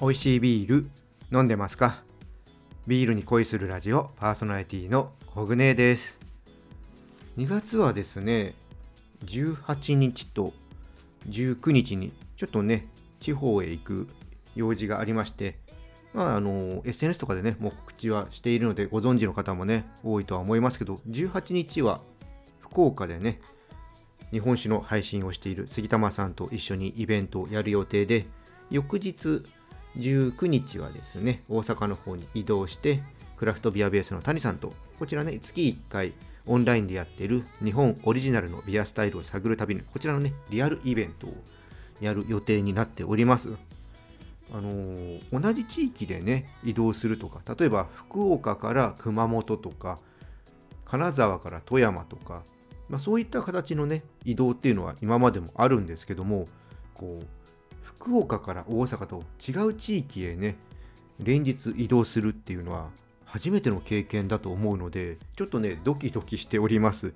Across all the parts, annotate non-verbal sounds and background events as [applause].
美味しいビール飲んでますか？ビールに恋するラジオパーソナリティのコグネです。2月はですね18日と19日にちょっとね地方へ行く用事がありましてまああの SNS とかでねもう告知はしているのでご存知の方もね多いとは思いますけど18日は福岡でね日本酒の配信をしている杉玉さんと一緒にイベントをやる予定で翌日19日はですね大阪の方に移動してクラフトビアベースの谷さんとこちらね月1回オンラインでやっている日本オリジナルのビアスタイルを探る旅にこちらのねリアルイベントをやる予定になっております。あのー、同じ地域でね移動するとか例えば福岡から熊本とか金沢から富山とか、まあ、そういった形のね移動っていうのは今までもあるんですけどもこう福岡から大阪と違う地域へね連日移動するっていうのは初めての経験だと思うのでちょっとねドキドキしております、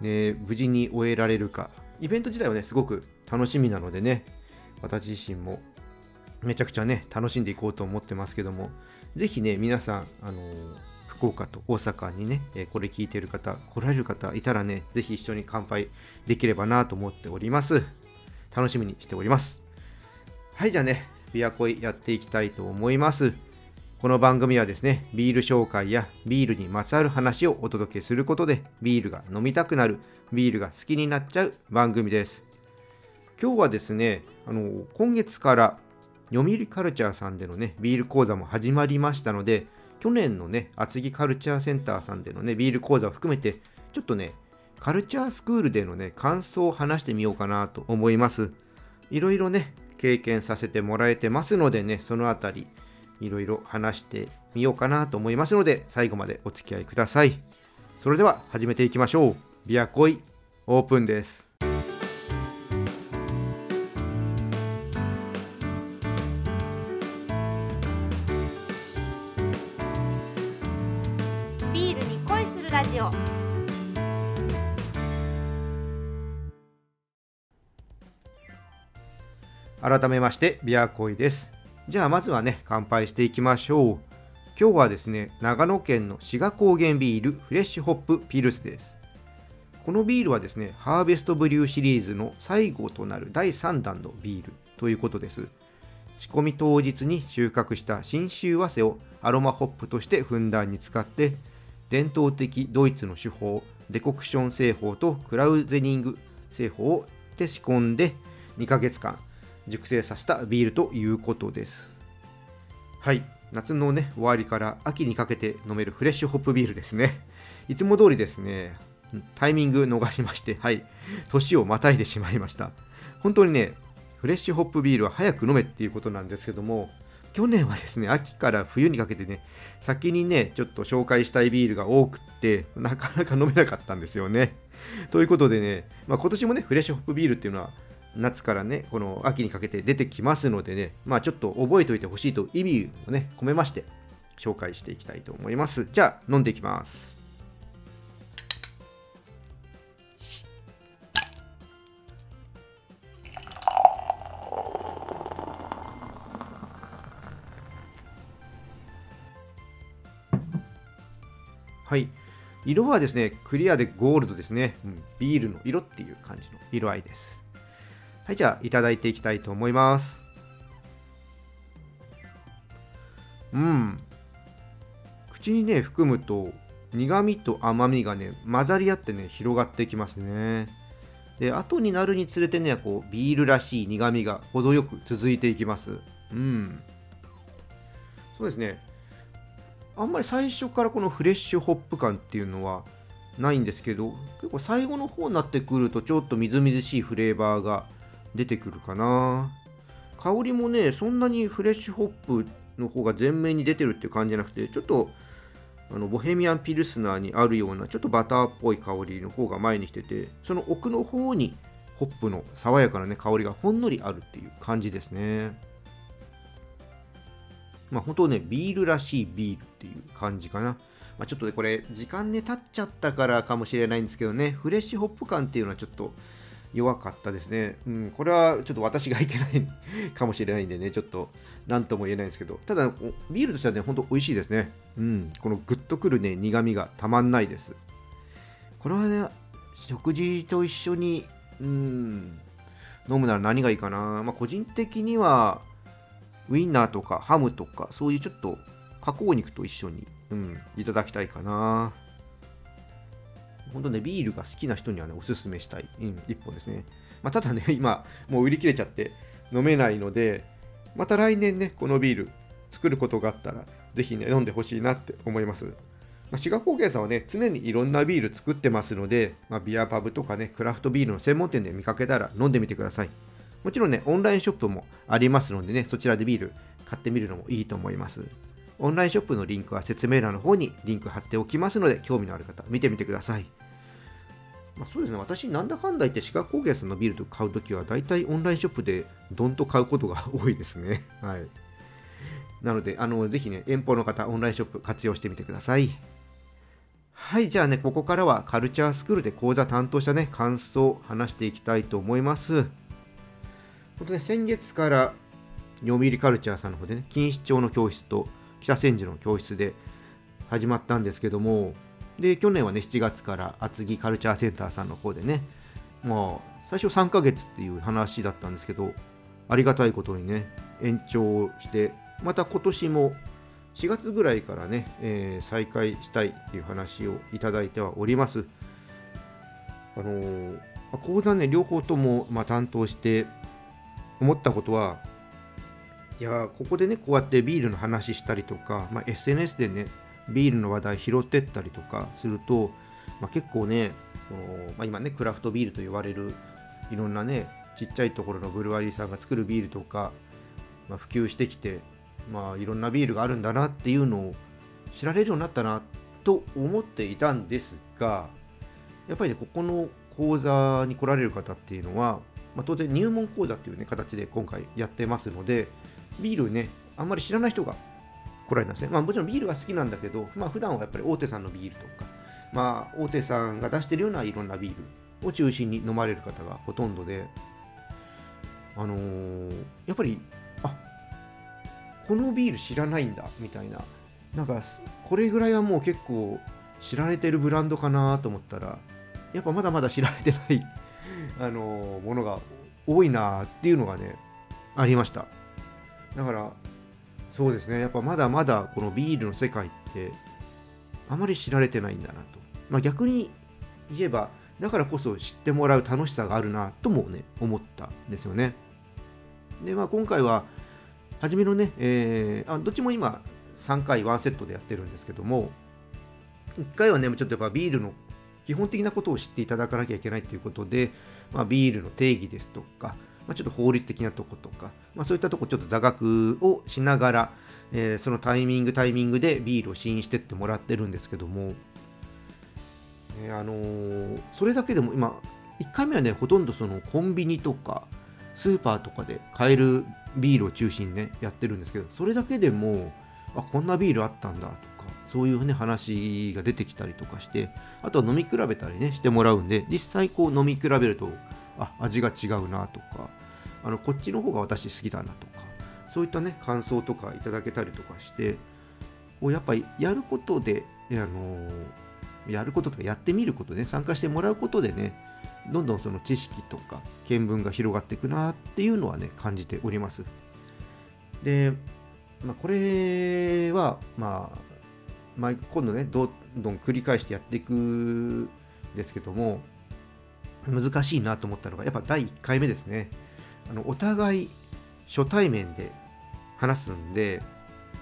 ね、無事に終えられるか。イベント自体はねすごく楽しみなのでね私自身もめちゃくちゃね楽しんでいこうと思ってますけども是非ね皆さんあの、福岡と大阪にね、えこれ聞いてる方来られる方いたらね是非一緒に乾杯できればなと思っております。楽しみにしております。はいじゃあねビアコイやっていきたいと思います。この番組はですねビール紹介やビールにまつわる話をお届けすることでビールが飲みたくなるビールが好きになっちゃう番組です。今日はですねあの今月から読売カルチャーさんでのねビール講座も始まりましたので去年のね厚木カルチャーセンターさんでのねビール講座を含めてちょっとねカルチャースクールでのね感想を話してみようかなと思います。いろいろね経験させてもらえてますのでねそのあたりいろいろ話してみようかなと思いますので最後までお付き合いください。それでは始めていきましょう。ビアコイオープンです。ビールに恋するラジオ。改めましてビアコイです。じゃあまずはね乾杯していきましょう。今日はですね長野県の志賀高原ビールフレッシュホップピルスです。このビールはですねハーベストブリューシリーズの最後となる第3弾のビールということです。仕込み当日に収穫した信州早生をアロマホップとしてふんだんに使って伝統的ドイツの手法デコクション製法とクラウゼニング製法で仕込んで2ヶ月間熟成させたビールということです。はい。夏のね終わりから秋にかけて飲めるフレッシュホップビールですね。[laughs] いつも通りですねタイミング逃しましてはい。年をまたいでしまいました。本当にねフレッシュホップビールは早く飲めっていうことなんですけども去年はですね秋から冬にかけてね先にねちょっと紹介したいビールが多くってなかなか飲めなかったんですよね。ということでね、まあ、今年もねフレッシュホップビールっていうのは夏からね、この秋にかけて出てきますのでね、まあちょっと覚えておいてほしいと意味をね、込めまして、紹介していきたいと思います。じゃあ、飲んでいきます。はい。色はですね、クリアでゴールドですね。ビールの色っていう感じの色合いです。はい、じゃあいただいていきたいと思います。うん。口にね、含むと苦味と甘みがね、混ざり合ってね、広がってきますね。で、後になるにつれてね、こう、ビールらしい苦味が程よく続いていきます。うん。そうですね。あんまり最初からこのフレッシュホップ感っていうのはないんですけど、結構最後の方になってくるとちょっとみずみずしいフレーバーが出てくるかな。香りもねそんなにフレッシュホップの方が前面に出てるっていう感じじゃなくてちょっとあのボヘミアンピルスナーにあるようなちょっとバターっぽい香りの方が前にしててその奥の方にホップの爽やかな、ね、香りがほんのりあるっていう感じですね。まあ本当ねビールらしいビールっていう感じかな。まあ、ちょっとねこれ時間ね経っちゃったからかもしれないんですけどねフレッシュホップ感っていうのはちょっと弱かったですね。うん、これはちょっと私がいけない [laughs] かもしれないんでね、ちょっと何とも言えないんですけど、ただ、ビールとしてはね、ほんと美味しいですね。うん、このグッとくるね、苦味がたまんないです。これはね、食事と一緒に、うん、飲むなら何がいいかな。まあ、個人的には、ウインナーとかハムとか、そういうちょっと加工肉と一緒に、うん、いただきたいかな。本当ね、ビールが好きな人にはね、おすすめしたい、うん、一本ですね。まあ、ただね、[laughs] 今、もう売り切れちゃって飲めないので、また来年ね、このビール作ることがあったら、ぜひね、飲んでほしいなって思います。まあ、志賀高原さんはね、常にいろんなビール作ってますので、まあ、ビアパブとかね、クラフトビールの専門店で見かけたら飲んでみてください。もちろんね、オンラインショップもありますのでね、そちらでビール買ってみるのもいいと思います。オンラインショップのリンクは説明欄の方にリンク貼っておきますので、興味のある方、見てみてください。まあ、そうですね、私、なんだかんだ言って、志賀高原さんのビールと買うときは、大体オンラインショップでどんと買うことが多いですね。[laughs] はい。なので、あのぜひね、遠方の方、オンラインショップ活用してみてください。はい、じゃあね、ここからはカルチャースクールで講座担当したね、感想を話していきたいと思います。本当ね、先月から読売カルチャーさんの方でね、錦糸町の教室と北千住の教室で始まったんですけども、で、去年はね、7月から厚木カルチャーセンターさんの方でね、まあ、最初3ヶ月っていう話だったんですけど、ありがたいことにね、延長して、また今年も4月ぐらいからね、えー、再開したいっていう話をいただいてはおります。あのー、講座ね、両方とも、まあ、担当して思ったことは、いやここでね、こうやってビールの話したりとか、まあ、SNS でね、ビールの話題拾ってったりとかすると、まあ、結構ねこの、まあ、今ねクラフトビールと言われるいろんなねちっちゃいところのブルワリーさんが作るビールとか、まあ、普及してきて、まあ、いろんなビールがあるんだなっていうのを知られるようになったなと思っていたんですがやっぱりねここの講座に来られる方っていうのは、まあ、当然入門講座っていうね形で今回やってますのでビールねあんまり知らない人が来られたんですね。まあもちろんビールが好きなんだけど、まあ普段はやっぱり大手さんのビールとか、まあ大手さんが出してるようないろんなビールを中心に飲まれる方がほとんどで、あのー、やっぱり、あこのビール知らないんだみたいな、なんかこれぐらいはもう結構知られてるブランドかなと思ったら、やっぱまだまだ知られてないあのー、ものが多いなっていうのがね、ありました。だから、そうですね。やっぱまだまだこのビールの世界ってあまり知られてないんだなと、まあ、逆に言えばだからこそ知ってもらう楽しさがあるなともね思ったんですよね。でまあ今回は初めのね、えー、あどっちも今3回1セットでやってるんですけども1回はねちょっとやっぱビールの基本的なことを知っていただかなきゃいけないということで、まあ、ビールの定義ですとか、まあ、ちょっと法律的なとことか、まあ、そういったとこちょっと座学をしながら、えー、そのタイミングタイミングでビールを試飲してってもらってるんですけども、えー、あのー、それだけでも今1回目はねほとんどそのコンビニとかスーパーとかで買えるビールを中心にねやってるんですけどそれだけでもあこんなビールあったんだとかそういうね話が出てきたりとかしてあとは飲み比べたりねしてもらうんで実際こう飲み比べるとあ味が違うなとかあのこっちの方が私好きだなとかそういったね感想とかいただけたりとかしてやっぱりやることであのやることとかやってみることで、ね、参加してもらうことでねどんどんその知識とか見聞が広がっていくなっていうのはね感じております。で、まあ、これはまあ、まあ、今度ねどんどん繰り返してやっていくんですけども難しいなと思ったのが、やっぱ第1回目ですね。あのお互い初対面で話すんで、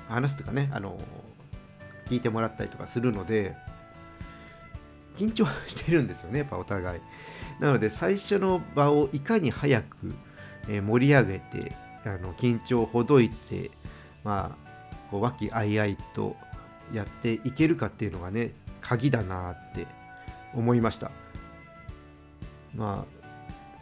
話すとかね、あの聞いてもらったりとかするので、緊張してるんですよね、やっぱお互い。なので、最初の場をいかに早く、盛り上げて、あの緊張をほどいて、まあ、こう和気あいあいとやっていけるかっていうのがね、鍵だなって思いました。ま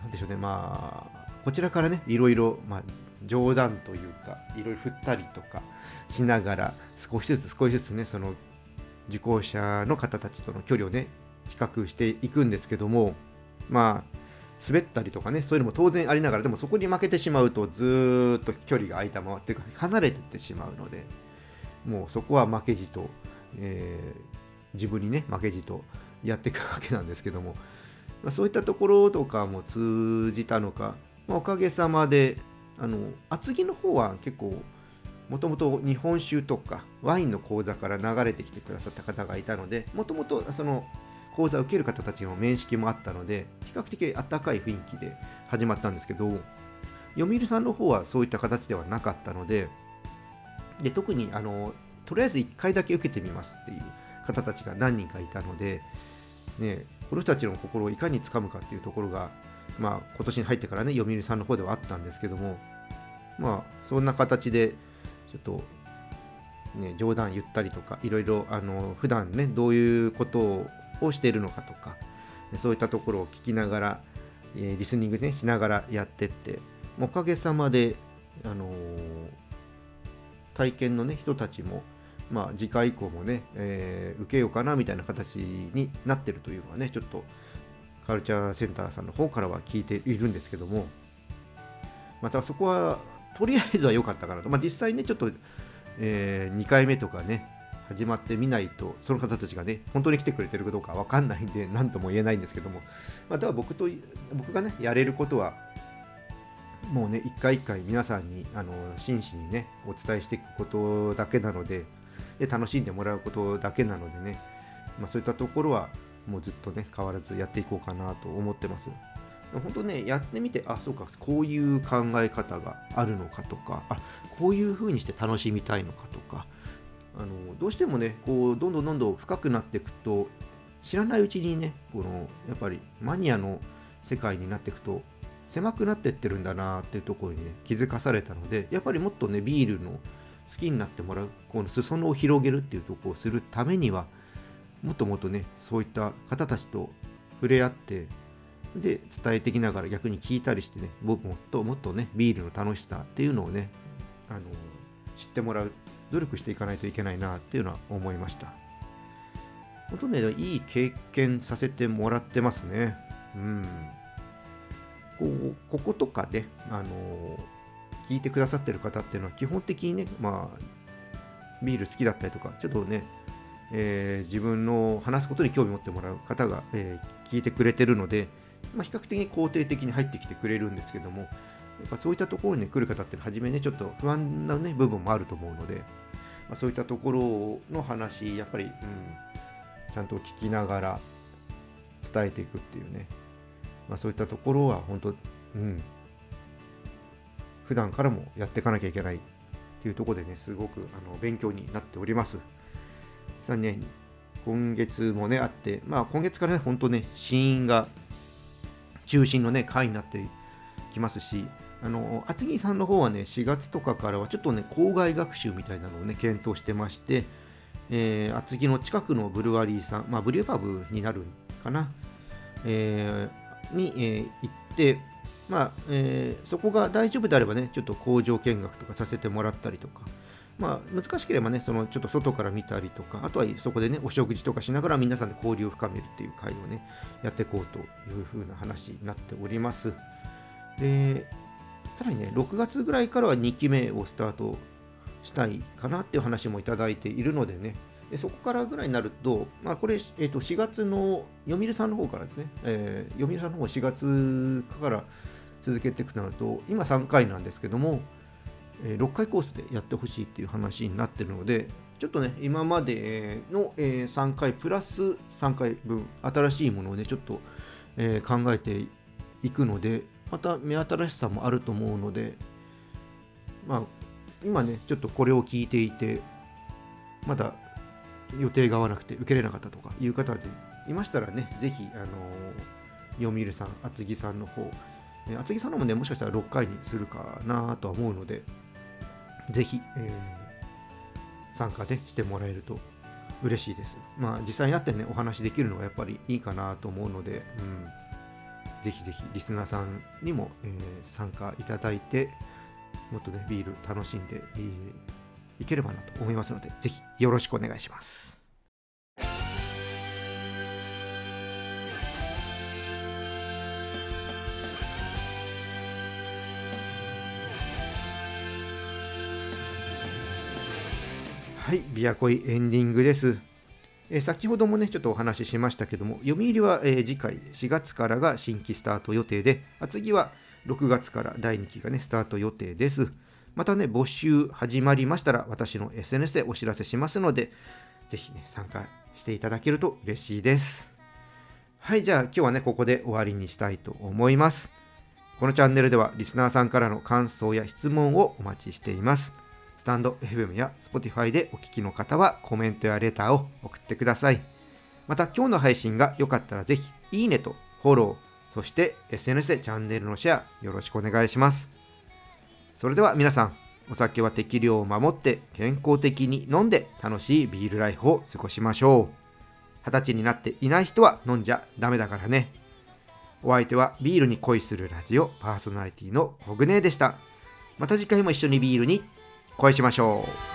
あ、なんでしょうね、まあ、こちらからね、いろいろ、まあ、冗談というか、いろいろ振ったりとかしながら、少しずつ少しずつね、その受講者の方たちとの距離をね、近くしていくんですけども、まあ、滑ったりとかねそういうのも当然ありながらでもそこに負けてしまうとずっと距離が空いたままっていうか離れてってしまうのでもうそこは負けじと、えー、自分にね負けじとやっていくわけなんですけども、まあ、そういったところとかも通じたのか、まあ、おかげさまであの厚木の方は結構もともと日本酒とかワインの講座から流れてきてくださった方がいたのでもともとその講座を受ける方たちの面識もあったので比較的温かい雰囲気で始まったんですけど読売さんの方はそういった形ではなかったのでで特にあのとりあえず1回だけ受けてみますっていう方たちが何人かいたので、ね、この人たちの心をいかにつかむかっていうところが、まあ、今年に入ってからね読売さんの方ではあったんですけどもまあそんな形でちょっとね、冗談言ったりとかいろいろあの普段ねどういうことをしているのかとかそういったところを聞きながら、え、リスニング、ね、しながらやってっておかげさまで、あのー、体験の、ね、人たちも、まあ、次回以降もね、えー、受けようかなみたいな形になってるというのはねちょっとカルチャーセンターさんの方からは聞いているんですけどもまたそこはとりあえずは良かったかなと、まあ、実際ねちょっと、えー、2回目とかね始まってみないとその方たちがね本当に来てくれてるかどうか分かんないんで [laughs] 何とも言えないんですけども、まあ、だ僕と僕がねやれることはもうね一回一回皆さんにあの真摯にねお伝えしていくことだけなので楽しんでもらうことだけなのでね、まあ、そういったところはもうずっとね変わらずやっていこうかなと思ってます。本当ねやってみてあそうかこういう考え方があるのかとかあこういう風にして楽しみたいのかとかあのどうしてもねこうどんどんどんどん深くなっていくと知らないうちにねこのやっぱりマニアの世界になっていくと狭くなっていってるんだなっていうところにね気づかされたのでやっぱりもっとねビールの好きになってもらうこの裾野を広げるっていうところをするためにはもっともっとねそういった方たちと触れ合ってで伝えてきながら逆に聞いたりしてね僕もっともっとねビールの楽しさっていうのをねあの知ってもらう努力していかないといけないなっていうのは思いました。本当ね、いい経験させてもらってますね。うん。こうこことかで、あの聞いてくださってる方っていうのは基本的にね、まあ、ビール好きだったりとか、ちょっとね、えー、自分の話すことに興味持ってもらう方が、えー、聞いてくれてるので、まあ、比較的に肯定的に入ってきてくれるんですけども、やっぱそういったところに、来る方ってのは初めね、ちょっと不安な、ね、部分もあると思うので、まあ、そういったところの話やっぱり、うん、ちゃんと聞きながら伝えていくっていうね、まあ、そういったところは本当、うん、普段からもやっていかなきゃいけないっていうとこでねすごくあの勉強になっております。さあね今月もねあって、まあ、今月からね本当ね死因が中心のね回になってきますしあの厚木さんの方はね4月とかからはちょっとね校外学習みたいなのをね検討してまして、えー、厚木の近くのブルワリーさん、まあ、ブリューパブになるかな、えー、に、えー、行って、まあえー、そこが大丈夫であればねちょっと工場見学とかさせてもらったりとか、まあ、難しければねそのちょっと外から見たりとかあとはそこでねお食事とかしながら皆さんで交流を深めるっていう会をねやっていこうというふうな話になっております。でさらにね、6月ぐらいからは2期目をスタートしたいかなっていう話もいただいているのでね、でそこからぐらいになると、まあ、これ、えー、と4月の読売さんの方からですね、えー、読売さんの方4月から続けていくとなると、今3回なんですけども、6回コースでやってほしいっていう話になってるので、ちょっとね、今までの、3回プラス3回分、新しいものをね、ちょっと、考えていくので、また目新しさもあると思うので、まあ、今ね、ちょっとこれを聞いていて、まだ予定が合わなくて受けれなかったとかいう方でいましたらね、ぜひ、あのー、読売さん、厚木さんの方、え厚木さんのもね、もしかしたら6回にするかなとは思うので、ぜひ、えー、参加でしてもらえると嬉しいです。まあ、実際に会ってね、お話できるのがやっぱりいいかなと思うので、うんぜひぜひリスナーさんにも、えー、参加いただいてもっとねビール楽しんで、えー、いければなと思いますのでぜひよろしくお願いします。はい、ビアコイエンディングです。え、先ほどもね、ちょっとお話ししましたけども、読売は、えー、次回4月からが新規スタート予定で、あ次は6月から第2期がね、スタート予定です。またね、募集始まりましたら、私の SNS でお知らせしますので、ぜひね、参加していただけると嬉しいです。はい、じゃあ今日はね、ここで終わりにしたいと思います。このチャンネルではリスナーさんからの感想や質問をお待ちしています。スタンド FM や Spotify でお聞きの方はコメントやレターを送ってください。また今日の配信が良かったらぜひいいねとフォロー、そして SNS でチャンネルのシェアよろしくお願いします。それでは皆さん、お酒は適量を守って健康的に飲んで楽しいビールライフを過ごしましょう。二十歳になっていない人は飲んじゃダメだからね。お相手はビールに恋するラジオパーソナリティのコグネでした。また次回も一緒にビールに会いしましょう。